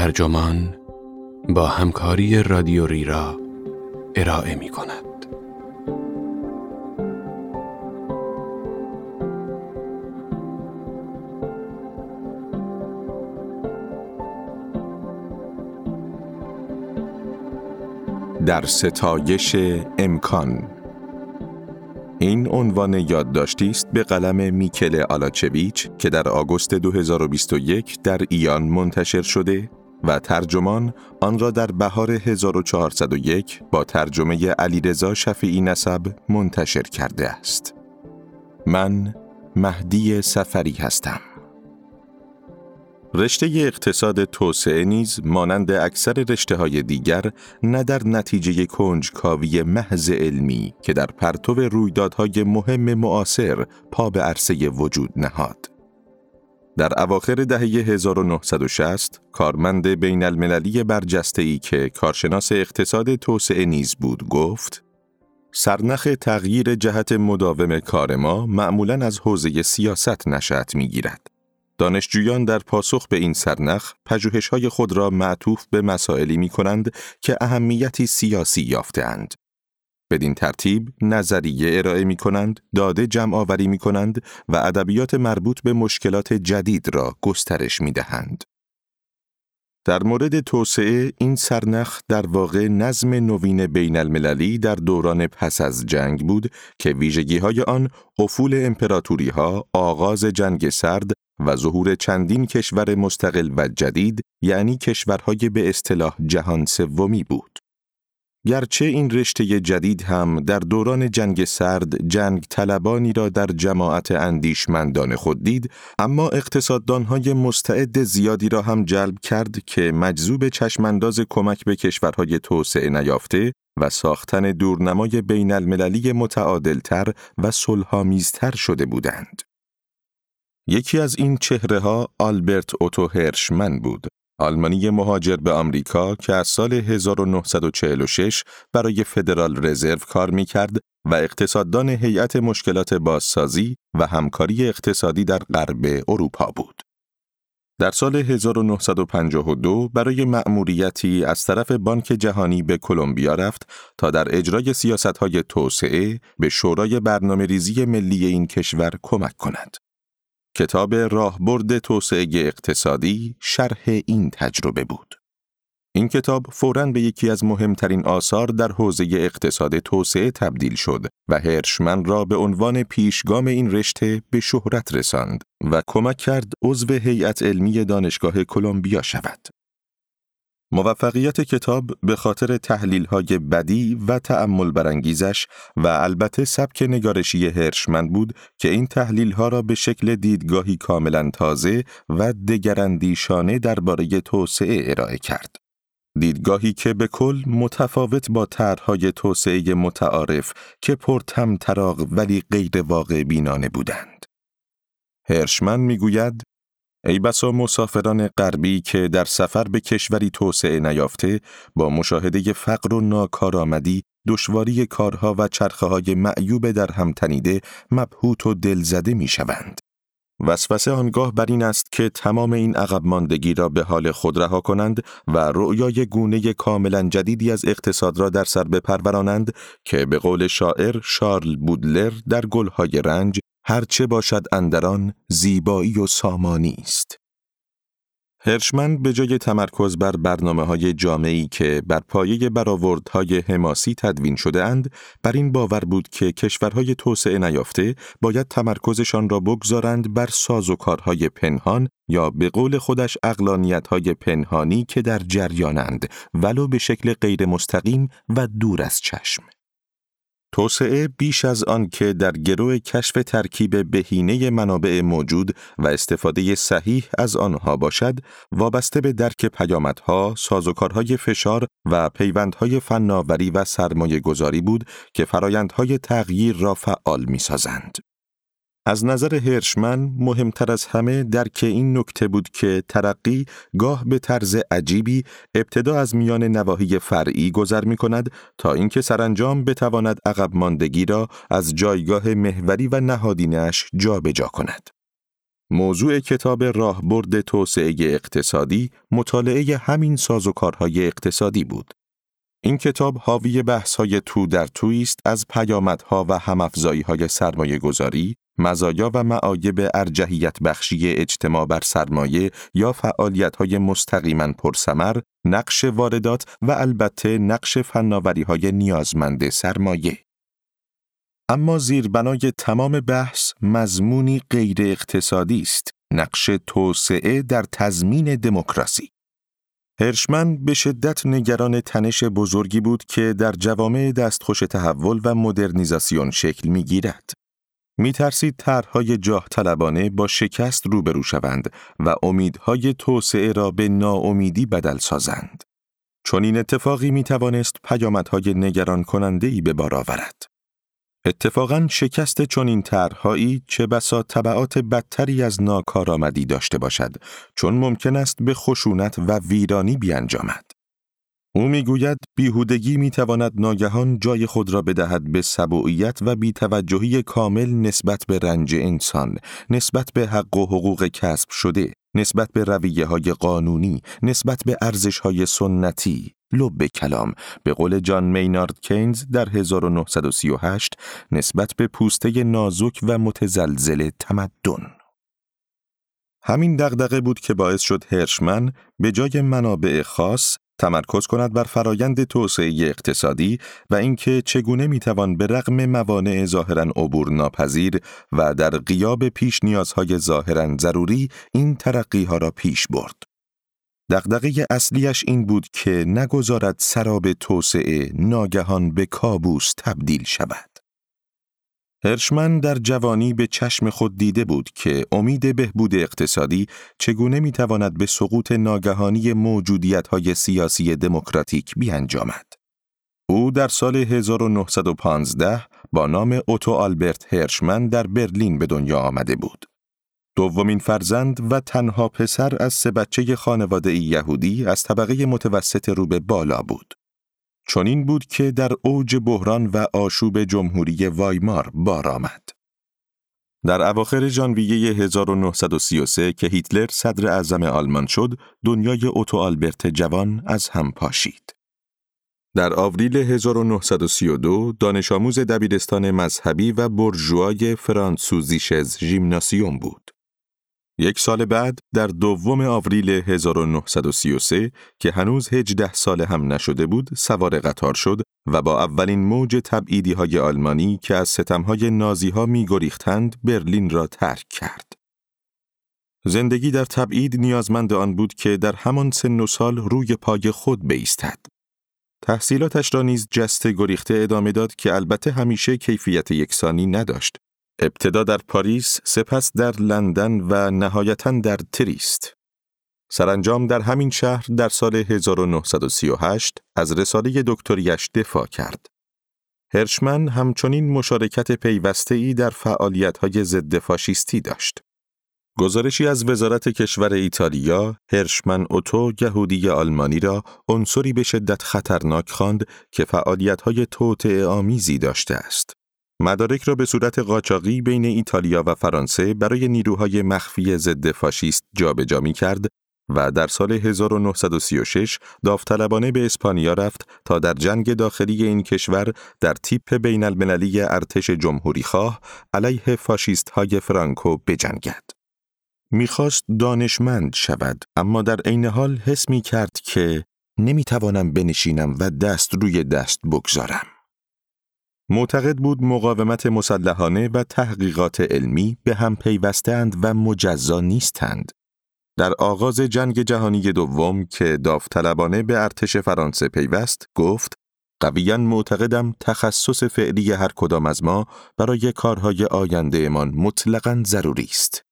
ترجمان با همکاری رادیو را ارائه می کند. در ستایش امکان این عنوان یادداشتی است به قلم میکل آلاچویچ که در آگوست 2021 در ایان منتشر شده و ترجمان آن را در بهار 1401 با ترجمه علیرضا شفیعی نسب منتشر کرده است. من مهدی سفری هستم. رشته اقتصاد توسعه نیز مانند اکثر رشته های دیگر نه در نتیجه کنجکاوی محض علمی که در پرتو رویدادهای مهم معاصر پا به عرصه وجود نهاد. در اواخر دهه 1960 کارمند بین المللی برجسته ای که کارشناس اقتصاد توسعه نیز بود گفت سرنخ تغییر جهت مداوم کار ما معمولاً از حوزه سیاست نشأت می‌گیرد. دانشجویان در پاسخ به این سرنخ پژوهش‌های خود را معطوف به مسائلی می کنند که اهمیتی سیاسی یافتهاند. بدین ترتیب نظریه ارائه می کنند، داده جمع آوری می کنند و ادبیات مربوط به مشکلات جدید را گسترش می دهند. در مورد توسعه این سرنخ در واقع نظم نوین بین المللی در دوران پس از جنگ بود که ویژگی های آن افول امپراتوری ها، آغاز جنگ سرد و ظهور چندین کشور مستقل و جدید یعنی کشورهای به اصطلاح جهان سومی بود. گرچه این رشته جدید هم در دوران جنگ سرد جنگ طلبانی را در جماعت اندیشمندان خود دید اما اقتصاددانهای مستعد زیادی را هم جلب کرد که مجذوب چشمانداز کمک به کشورهای توسعه نیافته و ساختن دورنمای بین المللی متعادلتر و صلحآمیزتر شده بودند. یکی از این چهره ها آلبرت اوتو هرشمن بود آلمانی مهاجر به آمریکا که از سال 1946 برای فدرال رزرو کار می کرد و اقتصاددان هیئت مشکلات بازسازی و همکاری اقتصادی در غرب اروپا بود. در سال 1952 برای مأموریتی از طرف بانک جهانی به کلمبیا رفت تا در اجرای سیاستهای توسعه به شورای برنامه ریزی ملی این کشور کمک کند. کتاب راهبرد توسعه اقتصادی شرح این تجربه بود. این کتاب فوراً به یکی از مهمترین آثار در حوزه اقتصاد توسعه تبدیل شد و هرشمن را به عنوان پیشگام این رشته به شهرت رساند و کمک کرد عضو هیئت علمی دانشگاه کلمبیا شود. موفقیت کتاب به خاطر تحلیل های بدی و تأمل برانگیزش و البته سبک نگارشی هرشمند بود که این تحلیل ها را به شکل دیدگاهی کاملا تازه و دگراندیشانه درباره توسعه ارائه کرد. دیدگاهی که به کل متفاوت با طرحهای توسعه متعارف که پرتم تراغ ولی غیر واقع بینانه بودند. هرشمن می‌گوید ای بسا مسافران غربی که در سفر به کشوری توسعه نیافته با مشاهده فقر و ناکارآمدی دشواری کارها و چرخه های معیوب در هم تنیده مبهوت و دلزده می شوند. وسوسه آنگاه بر این است که تمام این عقب ماندگی را به حال خود رها کنند و رؤیای گونه کاملا جدیدی از اقتصاد را در سر بپرورانند که به قول شاعر شارل بودلر در گلهای رنج هرچه باشد اندران زیبایی و سامانی است. هرشمن به جای تمرکز بر برنامه های جامعی که بر پایه برآوردهای حماسی تدوین شده اند، بر این باور بود که کشورهای توسعه نیافته باید تمرکزشان را بگذارند بر سازوکارهای پنهان یا به قول خودش اقلانیتهای پنهانی که در جریانند ولو به شکل غیر مستقیم و دور از چشم. توسعه بیش از آن که در گروه کشف ترکیب بهینه منابع موجود و استفاده صحیح از آنها باشد، وابسته به درک پیامدها، سازوکارهای فشار و پیوندهای فناوری و سرمایه گذاری بود که فرایندهای تغییر را فعال می سازند. از نظر هرشمن مهمتر از همه درک این نکته بود که ترقی گاه به طرز عجیبی ابتدا از میان نواحی فرعی گذر می کند تا اینکه سرانجام بتواند عقب ماندگی را از جایگاه محوری و نهادینش جابجا کند. موضوع کتاب راهبرد توسعه اقتصادی مطالعه همین سازوکارهای اقتصادی بود. این کتاب حاوی های تو در تویی است از پیامدها و های سرمایه گذاری، مزایا و معایب ارجحیت بخشی اجتماع بر سرمایه یا فعالیت های مستقیما پرسمر، نقش واردات و البته نقش فناوری های نیازمند سرمایه. اما زیربنای تمام بحث مضمونی غیر اقتصادی است، نقش توسعه در تضمین دموکراسی. هرشمن به شدت نگران تنش بزرگی بود که در جوامع دستخوش تحول و مدرنیزاسیون شکل می گیرد. می ترسید طرحهای جاه طلبانه با شکست روبرو شوند و امیدهای توسعه را به ناامیدی بدل سازند. چون این اتفاقی می توانست پیامدهای نگران کننده ای به بار آورد. اتفاقا شکست چنین طرحهایی چه بسا طبعات بدتری از ناکارآمدی داشته باشد چون ممکن است به خشونت و ویرانی بیانجامد. او می‌گوید بیهودگی می‌تواند ناگهان جای خود را بدهد به سبوعیت و بیتوجهی کامل نسبت به رنج انسان، نسبت به حق و حقوق کسب شده، نسبت به رویه های قانونی، نسبت به ارزش های سنتی، لب کلام به قول جان مینارد کینز در 1938 نسبت به پوسته نازک و متزلزل تمدن. همین دغدغه بود که باعث شد هرشمن به جای منابع خاص تمرکز کند بر فرایند توسعه اقتصادی و اینکه چگونه می‌توان به رغم موانع ظاهرا عبور ناپذیر و در قیاب پیش نیازهای ظاهرا ضروری این ترقی ها را پیش برد. دغدغه اصلیش این بود که نگذارد سراب توسعه ناگهان به کابوس تبدیل شود. هرشمن در جوانی به چشم خود دیده بود که امید بهبود اقتصادی چگونه می‌تواند به سقوط ناگهانی موجودیت های سیاسی دموکراتیک بیانجامد. او در سال 1915 با نام اوتو آلبرت هرشمن در برلین به دنیا آمده بود. دومین فرزند و تنها پسر از سه بچه خانواده یهودی از طبقه متوسط رو به بالا بود. چنین بود که در اوج بحران و آشوب جمهوری وایمار بار آمد. در اواخر ژانویه 1933 که هیتلر صدر اعظم آلمان شد، دنیای اوتو آلبرت جوان از هم پاشید. در آوریل 1932 دانش آموز دبیرستان مذهبی و برجوهای فرانسوزیشز ژیمناسیوم بود. یک سال بعد در دوم آوریل 1933 که هنوز 18 ساله هم نشده بود سوار قطار شد و با اولین موج تبعیدی های آلمانی که از ستمهای نازی ها می گریختند برلین را ترک کرد. زندگی در تبعید نیازمند آن بود که در همان سن و سال روی پای خود بیستد. تحصیلاتش را نیز جست گریخته ادامه داد که البته همیشه کیفیت یکسانی نداشت ابتدا در پاریس، سپس در لندن و نهایتا در تریست. سرانجام در همین شهر در سال 1938 از رساله دکتریش دفاع کرد. هرشمن همچنین مشارکت پیوسته در فعالیت‌های ضد فاشیستی داشت. گزارشی از وزارت کشور ایتالیا، هرشمن اوتو یهودی آلمانی را عنصری به شدت خطرناک خواند که فعالیت‌های توطئه آمیزی داشته است. مدارک را به صورت قاچاقی بین ایتالیا و فرانسه برای نیروهای مخفی ضد فاشیست جابجا می کرد و در سال 1936 داوطلبانه به اسپانیا رفت تا در جنگ داخلی این کشور در تیپ بین المللی ارتش جمهوری خواه علیه فاشیست های فرانکو بجنگد. می‌خواست دانشمند شود اما در عین حال حس می کرد که نمی‌توانم بنشینم و دست روی دست بگذارم. معتقد بود مقاومت مسلحانه و تحقیقات علمی به هم پیوستند و مجزا نیستند. در آغاز جنگ جهانی دوم که داوطلبانه به ارتش فرانسه پیوست، گفت قویا معتقدم تخصص فعلی هر کدام از ما برای کارهای آیندهمان مطلقا ضروری است.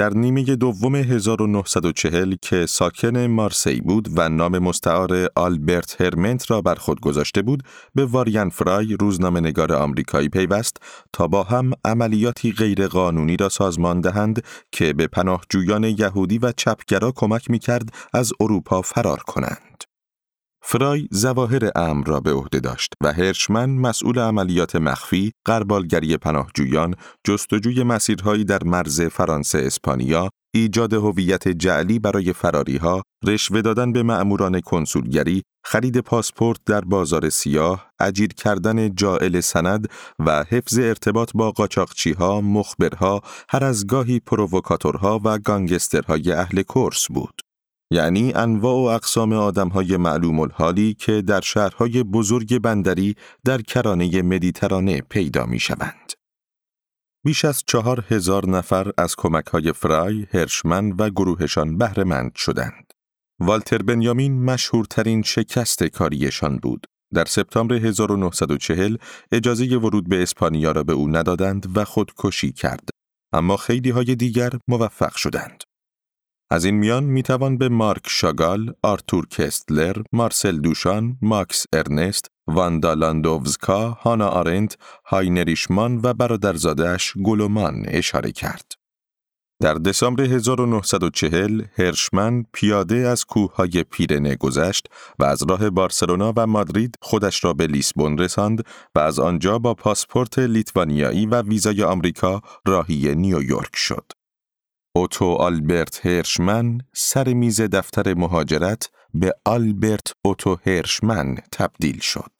در نیمه دوم 1940 که ساکن مارسی بود و نام مستعار آلبرت هرمنت را بر خود گذاشته بود، به واریان فرای روزنامه نگار آمریکایی پیوست تا با هم عملیاتی غیرقانونی را سازمان دهند که به پناهجویان یهودی و چپگرا کمک می کرد از اروپا فرار کنند. فرای زواهر امر را به عهده داشت و هرشمن مسئول عملیات مخفی، قربالگری پناهجویان، جستجوی مسیرهایی در مرز فرانسه اسپانیا، ایجاد هویت جعلی برای فراریها، رشوه دادن به مأموران کنسولگری، خرید پاسپورت در بازار سیاه، اجیر کردن جائل سند و حفظ ارتباط با قاچاقچیها، مخبرها، هر از گاهی پرووکاتورها و گانگسترهای اهل کورس بود. یعنی انواع و اقسام آدمهای معلوم الحالی که در شهرهای بزرگ بندری در کرانه مدیترانه پیدا می شوند. بیش از چهار هزار نفر از کمک های فرای، هرشمن و گروهشان بهرهمند شدند. والتر بنیامین مشهورترین شکست کاریشان بود. در سپتامبر 1940 اجازه ورود به اسپانیا را به او ندادند و خودکشی کرد. اما خیلی های دیگر موفق شدند. از این میان می‌توان به مارک شاگال، آرتور کستلر، مارسل دوشان، ماکس ارنست، واندا لاندووزکا، هانا آرنت، هاینریش مان و برادرزادش گولو مان اشاره کرد. در دسامبر 1940 هرشمن پیاده از کوههای پیرنه گذشت و از راه بارسلونا و مادرید خودش را به لیسبون رساند و از آنجا با پاسپورت لیتوانیایی و ویزای آمریکا راهی نیویورک شد. اوتو آلبرت هرشمن سر میز دفتر مهاجرت به آلبرت اوتو هرشمن تبدیل شد.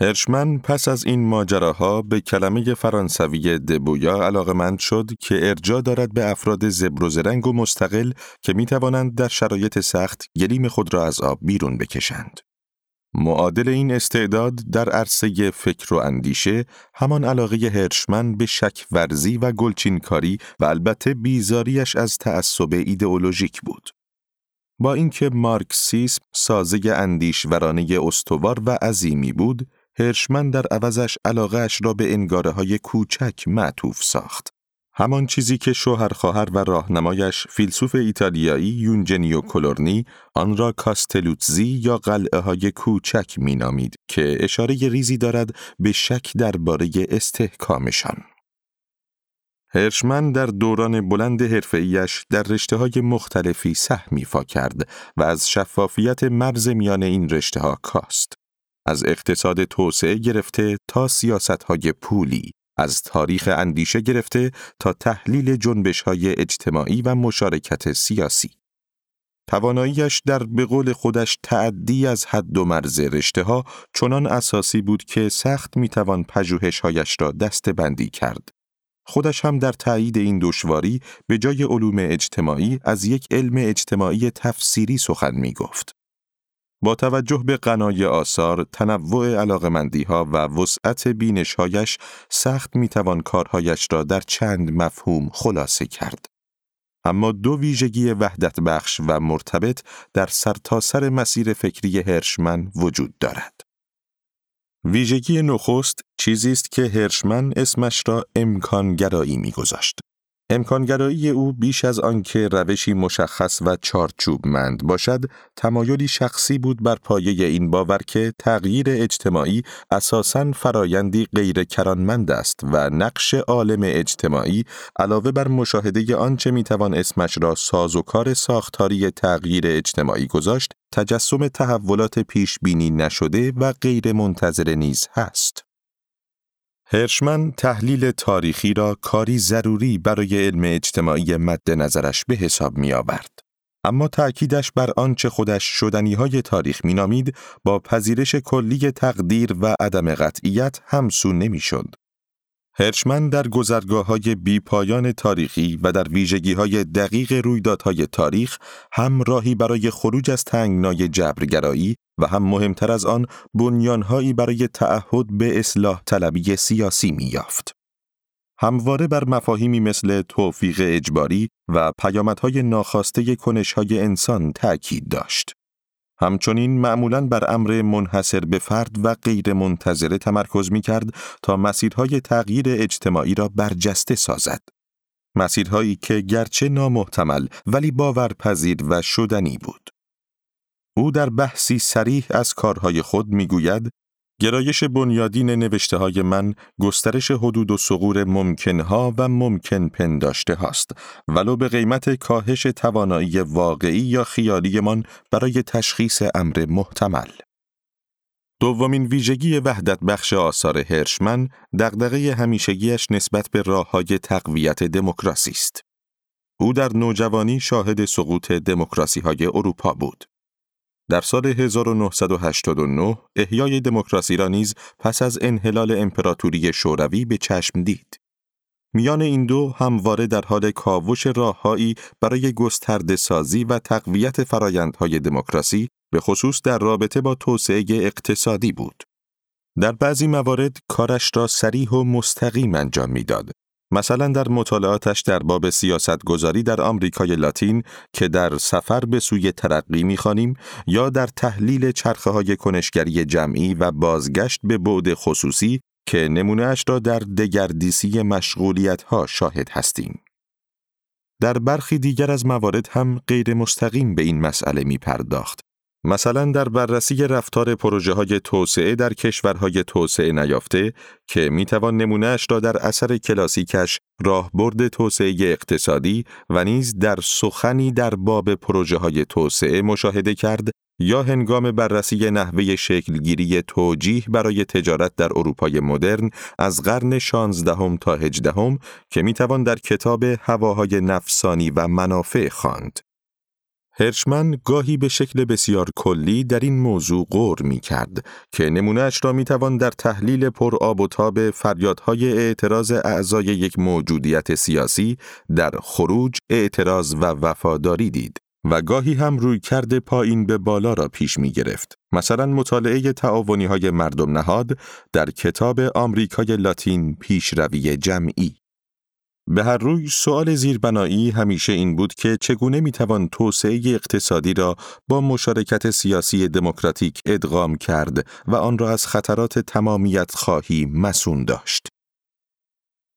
هرشمن پس از این ماجراها به کلمه فرانسوی دبویا علاقمند شد که ارجا دارد به افراد زبر و مستقل که می توانند در شرایط سخت گلیم خود را از آب بیرون بکشند. معادل این استعداد در عرصه فکر و اندیشه همان علاقه هرشمن به شک ورزی و گلچینکاری و البته بیزاریش از تعصب ایدئولوژیک بود. با اینکه مارکسیسم سازه اندیشورانه استوار و عظیمی بود، هرشمن در عوضش علاقهش را به انگاره های کوچک معطوف ساخت. همان چیزی که شوهر خواهر و راهنمایش فیلسوف ایتالیایی یونجنیو کلورنی آن را کاستلوتزی یا قلعه های کوچک مینامید که اشاره ریزی دارد به شک درباره استحکامشان. هرشمن در دوران بلند حرفه‌ایش در رشته های مختلفی سهمی فا کرد و از شفافیت مرز میان این رشته ها کاست. از اقتصاد توسعه گرفته تا سیاست های پولی، از تاریخ اندیشه گرفته تا تحلیل جنبش های اجتماعی و مشارکت سیاسی. تواناییش در به قول خودش تعدی از حد و مرز رشته ها چنان اساسی بود که سخت می‌توان پژوهش‌هایش را دسته بندی کرد. خودش هم در تایید این دشواری به جای علوم اجتماعی از یک علم اجتماعی تفسیری سخن می گفت. با توجه به قنای آثار، تنوع علاقمندی ها و وسعت بینشهایش سخت می‌توان کارهایش را در چند مفهوم خلاصه کرد. اما دو ویژگی وحدت بخش و مرتبط در سرتاسر سر مسیر فکری هرشمن وجود دارد. ویژگی نخست چیزی است که هرشمن اسمش را امکانگرایی میگذاشت. امکانگرایی او بیش از آنکه روشی مشخص و چارچوبمند باشد، تمایلی شخصی بود بر پایه این باور که تغییر اجتماعی اساساً فرایندی غیر کرانمند است و نقش عالم اجتماعی علاوه بر مشاهده آنچه می‌توان اسمش را سازوکار ساختاری تغییر اجتماعی گذاشت، تجسم تحولات پیش بینی نشده و غیر منتظره نیز هست. هرشمن تحلیل تاریخی را کاری ضروری برای علم اجتماعی مد نظرش به حساب می آورد. اما تأکیدش بر آنچه خودش شدنی های تاریخ می نامید با پذیرش کلی تقدیر و عدم قطعیت همسو نمی شد. هرشمن در گذرگاه های بی پایان تاریخی و در ویژگی های دقیق رویدادهای تاریخ هم راهی برای خروج از تنگنای جبرگرایی و هم مهمتر از آن بنیانهایی برای تعهد به اصلاح طلبی سیاسی میافت. همواره بر مفاهیمی مثل توفیق اجباری و پیامدهای ناخواسته کنشهای انسان تأکید داشت. همچنین معمولا بر امر منحصر به فرد و غیر منتظره تمرکز می کرد تا مسیرهای تغییر اجتماعی را برجسته سازد. مسیرهایی که گرچه نامحتمل ولی باورپذیر و شدنی بود. او در بحثی سریح از کارهای خود می‌گوید گرایش بنیادین نوشته های من گسترش حدود و سغور ممکنها و ممکن پنداشته هاست ولو به قیمت کاهش توانایی واقعی یا خیالیمان برای تشخیص امر محتمل. دومین ویژگی وحدت بخش آثار هرشمن دغدغه همیشگیش نسبت به راه های تقویت دموکراسی است. او در نوجوانی شاهد سقوط دموکراسی های اروپا بود. در سال 1989 احیای دموکراسی را نیز پس از انحلال امپراتوری شوروی به چشم دید. میان این دو همواره در حال کاوش راههایی برای گسترده سازی و تقویت فرایندهای دموکراسی به خصوص در رابطه با توسعه اقتصادی بود. در بعضی موارد کارش را سریح و مستقیم انجام می‌داد مثلا در مطالعاتش در باب سیاست گذاری در آمریکای لاتین که در سفر به سوی ترقی می‌خوانیم یا در تحلیل چرخه های کنشگری جمعی و بازگشت به بعد خصوصی که نمونهش را در دگردیسی مشغولیت ها شاهد هستیم. در برخی دیگر از موارد هم غیر مستقیم به این مسئله می پرداخت مثلا در بررسی رفتار پروژه های توسعه در کشورهای توسعه نیافته که می‌توان نمونهش را در اثر کلاسیکش راهبرد توسعه اقتصادی و نیز در سخنی در باب پروژه های توسعه مشاهده کرد یا هنگام بررسی نحوه شکلگیری توجیه برای تجارت در اروپای مدرن از قرن 16 تا 18 که می‌توان در کتاب هواهای نفسانی و منافع خواند. هرشمن گاهی به شکل بسیار کلی در این موضوع غور می کرد که نمونهش را می توان در تحلیل پر آب و تاب فریادهای اعتراض اعضای یک موجودیت سیاسی در خروج، اعتراض و وفاداری دید. و گاهی هم روی کرده پایین به بالا را پیش می گرفت. مثلا مطالعه تعاونی های مردم نهاد در کتاب آمریکای لاتین پیشروی جمعی. به هر روی سؤال زیربنایی همیشه این بود که چگونه می‌توان توسعه اقتصادی را با مشارکت سیاسی دموکراتیک ادغام کرد و آن را از خطرات تمامیت خواهی مسون داشت.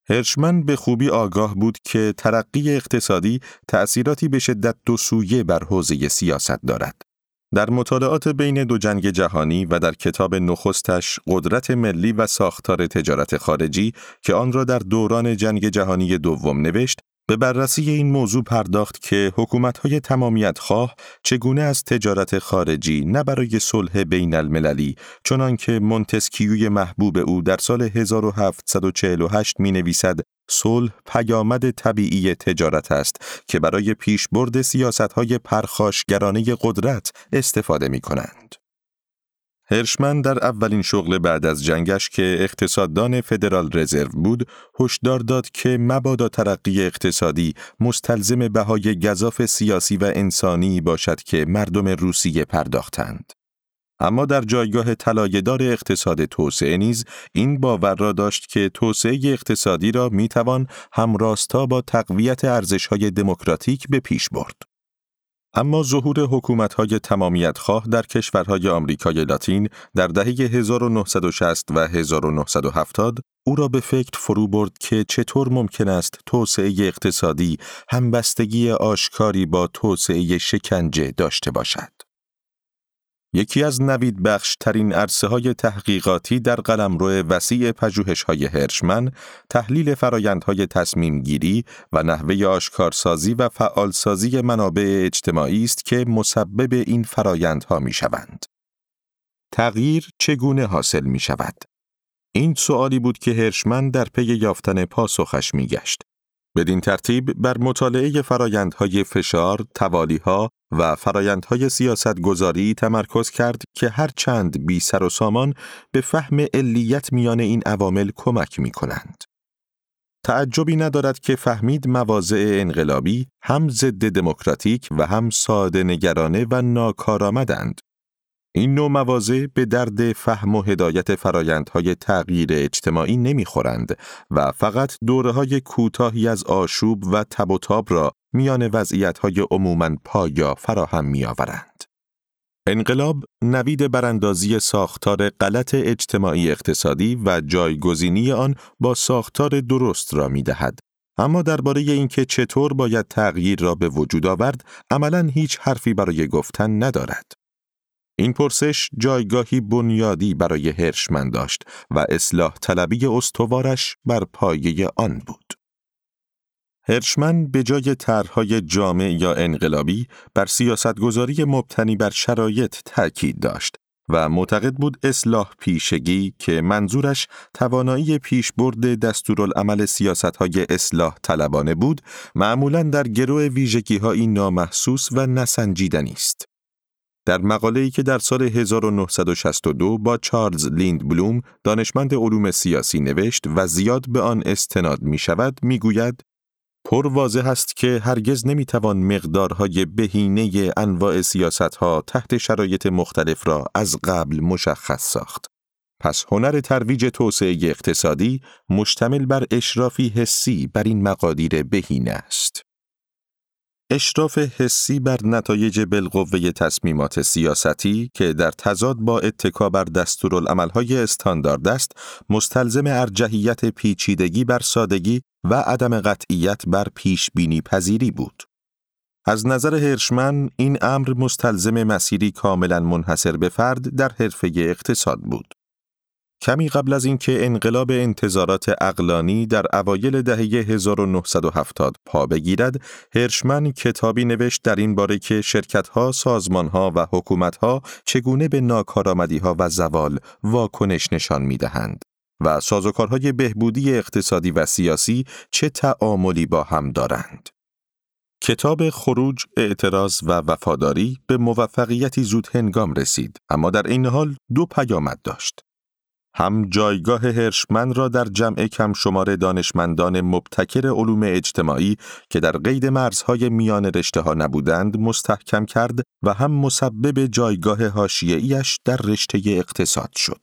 هرشمن به خوبی آگاه بود که ترقی اقتصادی تأثیراتی به شدت دو سویه بر حوزه سیاست دارد. در مطالعات بین دو جنگ جهانی و در کتاب نخستش قدرت ملی و ساختار تجارت خارجی که آن را در دوران جنگ جهانی دوم نوشت به بررسی این موضوع پرداخت که حکومت‌های تمامیت خواه چگونه از تجارت خارجی نه برای صلح بین المللی چنانکه مونتسکیوی محبوب او در سال 1748 می نویسد صلح پیامد طبیعی تجارت است که برای پیشبرد سیاست‌های پرخاشگرانه قدرت استفاده می کنند. هرشمن در اولین شغل بعد از جنگش که اقتصاددان فدرال رزرو بود، هشدار داد که مبادا ترقی اقتصادی مستلزم بهای گذاف سیاسی و انسانی باشد که مردم روسیه پرداختند. اما در جایگاه طلایه‌دار اقتصاد توسعه نیز این باور را داشت که توسعه اقتصادی را می‌توان همراستا با تقویت ارزش‌های دموکراتیک به پیش برد. اما ظهور حکومت‌های تمامیت خواه در کشورهای آمریکای لاتین در دهه 1960 و 1970 او را به فکر فرو برد که چطور ممکن است توسعه اقتصادی همبستگی آشکاری با توسعه شکنجه داشته باشد. یکی از نوید بخش ترین عرصه های تحقیقاتی در قلمرو وسیع پژوهش های هرشمن، تحلیل فرایندهای تصمیم گیری و نحوه آشکارسازی و فعالسازی منابع اجتماعی است که مسبب این فرایندها می شوند. تغییر چگونه حاصل می شود؟ این سوالی بود که هرشمن در پی یافتن پاسخش می گشت. بدین ترتیب بر مطالعه فرایندهای فشار، توالیها و فرایندهای سیاست گذاری تمرکز کرد که هر چند بی سر و سامان به فهم علیت میان این عوامل کمک می کنند. تعجبی ندارد که فهمید مواضع انقلابی هم ضد دموکراتیک و هم ساده نگرانه و ناکارآمدند این نوع مواضع به درد فهم و هدایت فرایندهای تغییر اجتماعی نمی‌خورند و فقط دوره های کوتاهی از آشوب و تب و تاب را میان وضعیتهای عموماً پایا فراهم میآورند. انقلاب نوید براندازی ساختار غلط اجتماعی اقتصادی و جایگزینی آن با ساختار درست را می دهد. اما درباره اینکه چطور باید تغییر را به وجود آورد، عملا هیچ حرفی برای گفتن ندارد. این پرسش جایگاهی بنیادی برای هرشمن داشت و اصلاح طلبی استوارش بر پایه آن بود. هرشمن به جای طرحهای جامع یا انقلابی بر سیاستگذاری مبتنی بر شرایط تأکید داشت و معتقد بود اصلاح پیشگی که منظورش توانایی پیشبرد دستورالعمل سیاستهای اصلاح طلبانه بود معمولا در گروه ویژگیهایی نامحسوس و نسنجیدنی است. در مقاله‌ای که در سال 1962 با چارلز لیند بلوم دانشمند علوم سیاسی نوشت و زیاد به آن استناد می شود می گوید پر واضح است که هرگز نمی‌توان مقدارهای بهینه انواع سیاستها تحت شرایط مختلف را از قبل مشخص ساخت. پس هنر ترویج توسعه اقتصادی مشتمل بر اشرافی حسی بر این مقادیر بهینه است. اشراف حسی بر نتایج بالقوه تصمیمات سیاستی که در تضاد با اتکا بر دستورالعملهای استاندارد است، مستلزم ارجحیت پیچیدگی بر سادگی و عدم قطعیت بر پیش بینی پذیری بود. از نظر هرشمن این امر مستلزم مسیری کاملا منحصر به فرد در حرفه اقتصاد بود. کمی قبل از اینکه انقلاب انتظارات اقلانی در اوایل دهه 1970 پا بگیرد، هرشمن کتابی نوشت در این باره که شرکتها، سازمانها و حکومتها چگونه به ناکارآمدیها و زوال واکنش نشان می‌دهند. و سازوکارهای بهبودی اقتصادی و سیاسی چه تعاملی با هم دارند. کتاب خروج، اعتراض و وفاداری به موفقیتی زود هنگام رسید، اما در این حال دو پیامد داشت. هم جایگاه هرشمن را در جمع کم شمار دانشمندان مبتکر علوم اجتماعی که در قید مرزهای میان رشته ها نبودند مستحکم کرد و هم مسبب جایگاه هاشیه‌ایش در رشته اقتصاد شد.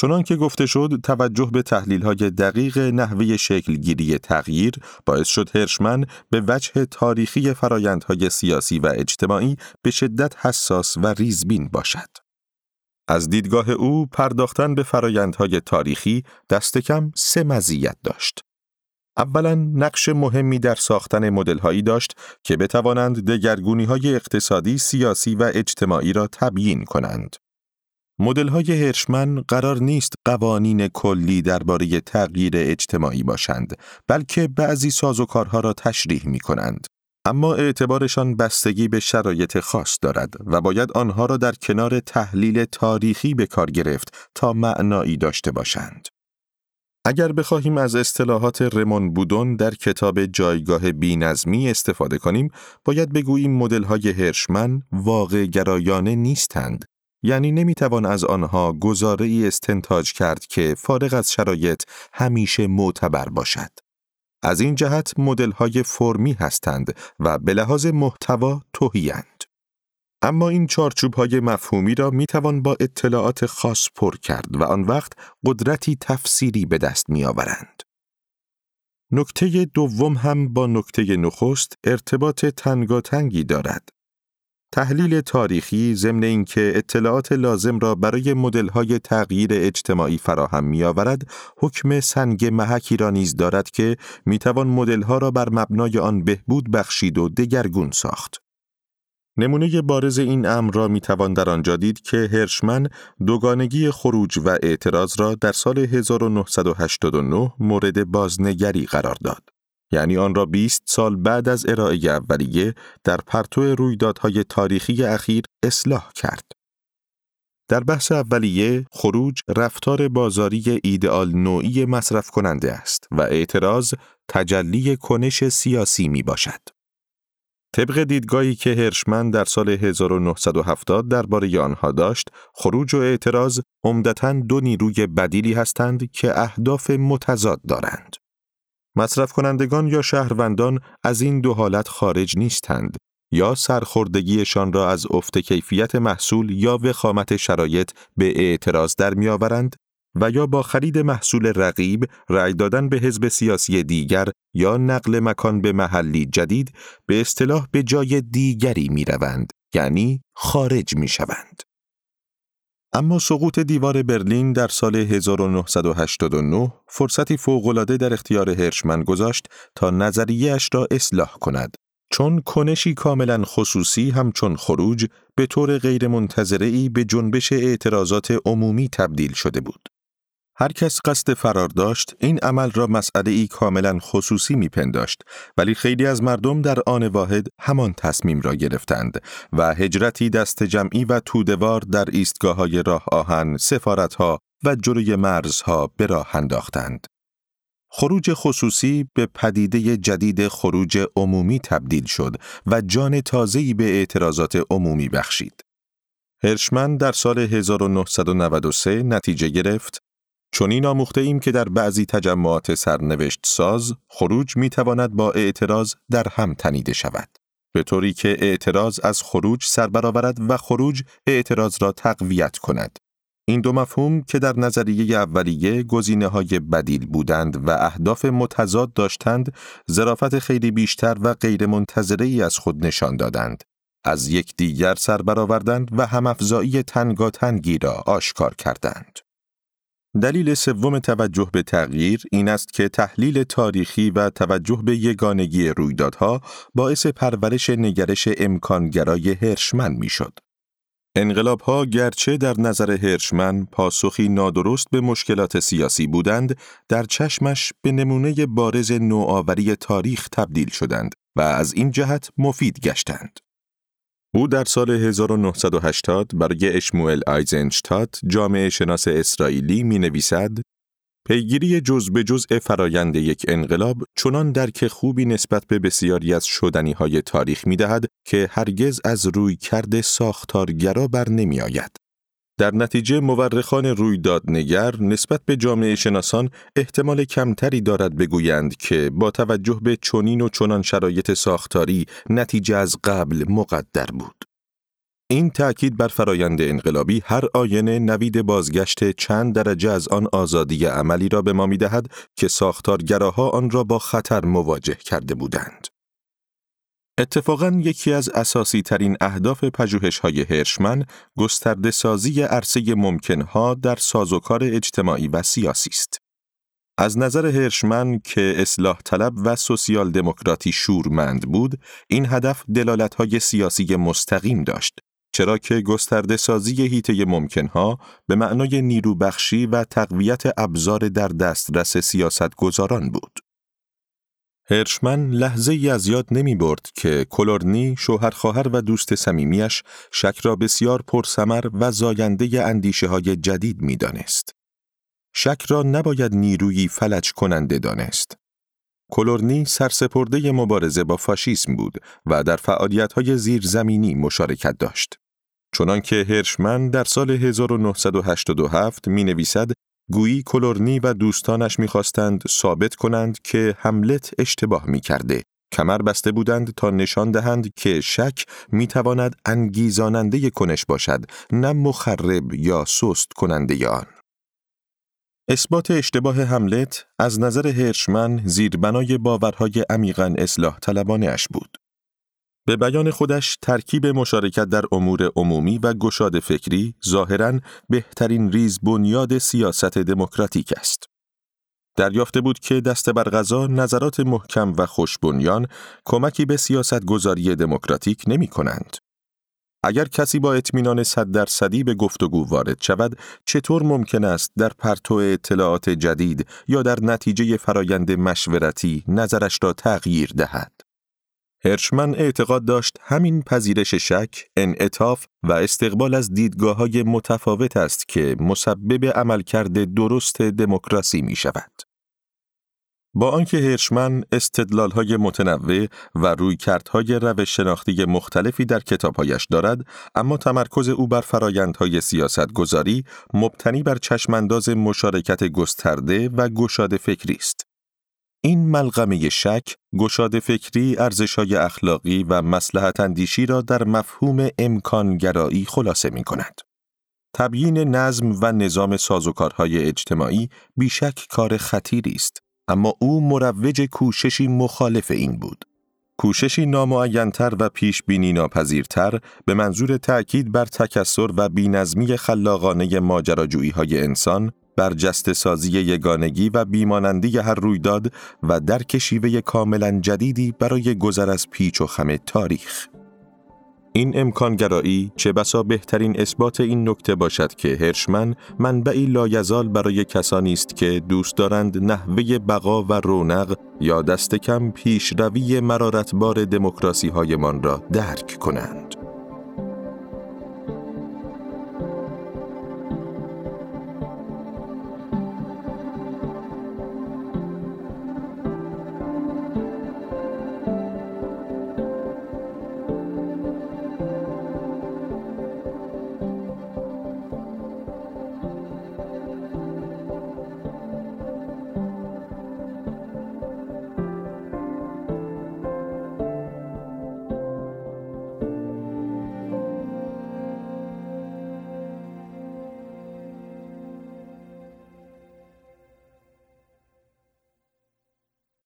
چنان که گفته شد توجه به تحلیل های دقیق نحوه شکلگیری تغییر باعث شد هرشمن به وجه تاریخی فرایندهای سیاسی و اجتماعی به شدت حساس و ریزبین باشد. از دیدگاه او پرداختن به فرایندهای تاریخی دست کم سه مزیت داشت. اولا نقش مهمی در ساختن مدل‌هایی داشت که بتوانند دگرگونی‌های اقتصادی، سیاسی و اجتماعی را تبیین کنند. مدل های هرشمن قرار نیست قوانین کلی درباره تغییر اجتماعی باشند بلکه بعضی سازوکارها را تشریح می کنند اما اعتبارشان بستگی به شرایط خاص دارد و باید آنها را در کنار تحلیل تاریخی به کار گرفت تا معنایی داشته باشند اگر بخواهیم از اصطلاحات رمون بودون در کتاب جایگاه بینظمی استفاده کنیم، باید بگوییم مدل های هرشمن واقع گرایانه نیستند یعنی نمی‌توان از آنها گزاره ای استنتاج کرد که فارغ از شرایط همیشه معتبر باشد. از این جهت مدل های فرمی هستند و به لحاظ محتوا توهیند. اما این چارچوب های مفهومی را می توان با اطلاعات خاص پر کرد و آن وقت قدرتی تفسیری به دست می آورند. نکته دوم هم با نکته نخست ارتباط تنگاتنگی دارد. تحلیل تاریخی ضمن اینکه اطلاعات لازم را برای مدل‌های تغییر اجتماعی فراهم می‌آورد، حکم سنگ محکی را نیز دارد که می‌توان مدل‌ها را بر مبنای آن بهبود بخشید و دگرگون ساخت. نمونه بارز این امر را می‌توان در آنجا دید که هرشمن دوگانگی خروج و اعتراض را در سال 1989 مورد بازنگری قرار داد. یعنی آن را 20 سال بعد از ارائه اولیه در پرتو رویدادهای تاریخی اخیر اصلاح کرد. در بحث اولیه خروج رفتار بازاری ایدئال نوعی مصرف کننده است و اعتراض تجلی کنش سیاسی می باشد. طبق دیدگاهی که هرشمن در سال 1970 درباره آنها داشت، خروج و اعتراض عمدتا دو نیروی بدیلی هستند که اهداف متضاد دارند. مصرف کنندگان یا شهروندان از این دو حالت خارج نیستند یا سرخوردگیشان را از افت کیفیت محصول یا وخامت شرایط به اعتراض در میآورند و یا با خرید محصول رقیب رأی دادن به حزب سیاسی دیگر یا نقل مکان به محلی جدید به اصطلاح به جای دیگری می روند یعنی خارج می شوند. اما سقوط دیوار برلین در سال 1989 فرصتی فوق‌العاده در اختیار هرشمن گذاشت تا نظریه‌اش را اصلاح کند چون کنشی کاملا خصوصی همچون خروج به طور غیرمنتظره‌ای به جنبش اعتراضات عمومی تبدیل شده بود. هر کس قصد فرار داشت این عمل را مسئله ای کاملا خصوصی میپنداشت ولی خیلی از مردم در آن واحد همان تصمیم را گرفتند و هجرتی دست جمعی و تودوار در ایستگاه های راه آهن، سفارتها و جلوی مرزها به راه انداختند. خروج خصوصی به پدیده جدید خروج عمومی تبدیل شد و جان تازه‌ای به اعتراضات عمومی بخشید. هرشمن در سال 1993 نتیجه گرفت چون این آموخته ایم که در بعضی تجمعات سرنوشت ساز خروج می تواند با اعتراض در هم تنیده شود. به طوری که اعتراض از خروج سر برآورد و خروج اعتراض را تقویت کند. این دو مفهوم که در نظریه اولیه گزینه های بدیل بودند و اهداف متضاد داشتند، ظرافت خیلی بیشتر و غیرمنتظره ای از خود نشان دادند. از یک دیگر سر برآوردند و همافزایی تنگاتنگی را آشکار کردند. دلیل سوم توجه به تغییر این است که تحلیل تاریخی و توجه به یگانگی رویدادها باعث پرورش نگرش امکانگرای هرشمن می‌شد. انقلاب ها گرچه در نظر هرشمن پاسخی نادرست به مشکلات سیاسی بودند، در چشمش به نمونه بارز نوآوری تاریخ تبدیل شدند و از این جهت مفید گشتند. او در سال 1980 برای اشموئل آیزنشتات جامعه شناس اسرائیلی می نویسد پیگیری جز به جزء فرایند یک انقلاب چنان درک خوبی نسبت به بسیاری از شدنی های تاریخ می دهد که هرگز از روی کرده ساختارگرا بر نمی آید. در نتیجه مورخان رویدادنگر نسبت به جامعه شناسان احتمال کمتری دارد بگویند که با توجه به چنین و چنان شرایط ساختاری نتیجه از قبل مقدر بود. این تأکید بر فرایند انقلابی هر آینه نوید بازگشت چند درجه از آن آزادی عملی را به ما می دهد که ساختارگراها آن را با خطر مواجه کرده بودند. اتفاقا یکی از اساسی ترین اهداف پژوهش های هرشمن گسترده سازی عرصه ممکنها در سازوکار اجتماعی و سیاسی است. از نظر هرشمن که اصلاح طلب و سوسیال دموکراتی شورمند بود، این هدف دلالت های سیاسی مستقیم داشت. چرا که گسترده سازی هیته ممکنها به معنای نیرو بخشی و تقویت ابزار در دسترس سیاست گذاران بود. هرشمن لحظه ای از یاد نمی برد که کلورنی شوهر خواهر و دوست صمیمیش شک را بسیار پرسمر و زاینده اندیشه های جدید می دانست. شک را نباید نیرویی فلج کننده دانست. کلورنی سرسپرده مبارزه با فاشیسم بود و در فعالیت های زیرزمینی مشارکت داشت. چنانکه هرشمن در سال 1987 می نویسد گویی کلورنی و دوستانش می‌خواستند ثابت کنند که حملت اشتباه می‌کرده. کمر بسته بودند تا نشان دهند که شک می‌تواند انگیزاننده کنش باشد نه مخرب یا سست کننده آن. اثبات اشتباه حملت از نظر هرشمن زیربنای باورهای عمیقا اصلاح طلبانه بود. به بیان خودش ترکیب مشارکت در امور عمومی و گشاد فکری ظاهرا بهترین ریز بنیاد سیاست دموکراتیک است. دریافته بود که دست بر غذا نظرات محکم و خوشبنیان کمکی به سیاست گذاری دموکراتیک نمی کنند. اگر کسی با اطمینان صد درصدی به گفتگو وارد شود، چطور ممکن است در پرتو اطلاعات جدید یا در نتیجه فرایند مشورتی نظرش را تغییر دهد؟ هرشمن اعتقاد داشت همین پذیرش شک، انعطاف و استقبال از دیدگاه های متفاوت است که مسبب عملکرد درست دموکراسی می شود. با آنکه هرشمن های متنوع و رویکردهای روش شناختی مختلفی در کتابهایش دارد، اما تمرکز او بر فرایندهای سیاست گذاری مبتنی بر چشمانداز مشارکت گسترده و گشاد فکری است. این ملغمه شک، گشاد فکری، ارزشهای اخلاقی و مسلحت اندیشی را در مفهوم امکانگرایی خلاصه می کند. تبیین نظم و نظام سازوکارهای اجتماعی بیشک کار خطیری است، اما او مروج کوششی مخالف این بود. کوششی نامعینتر و پیش بینی ناپذیرتر به منظور تأکید بر تکسر و بینظمی خلاقانه ماجراجویی های انسان برجست سازی یگانگی و بیمانندی هر رویداد و درک شیوه کاملا جدیدی برای گذر از پیچ و خم تاریخ. این امکانگرایی چه بسا بهترین اثبات این نکته باشد که هرشمن منبعی لایزال برای کسانی است که دوست دارند نحوه بقا و رونق یا دست کم پیشروی مرارتبار دموکراسی هایمان را درک کنند.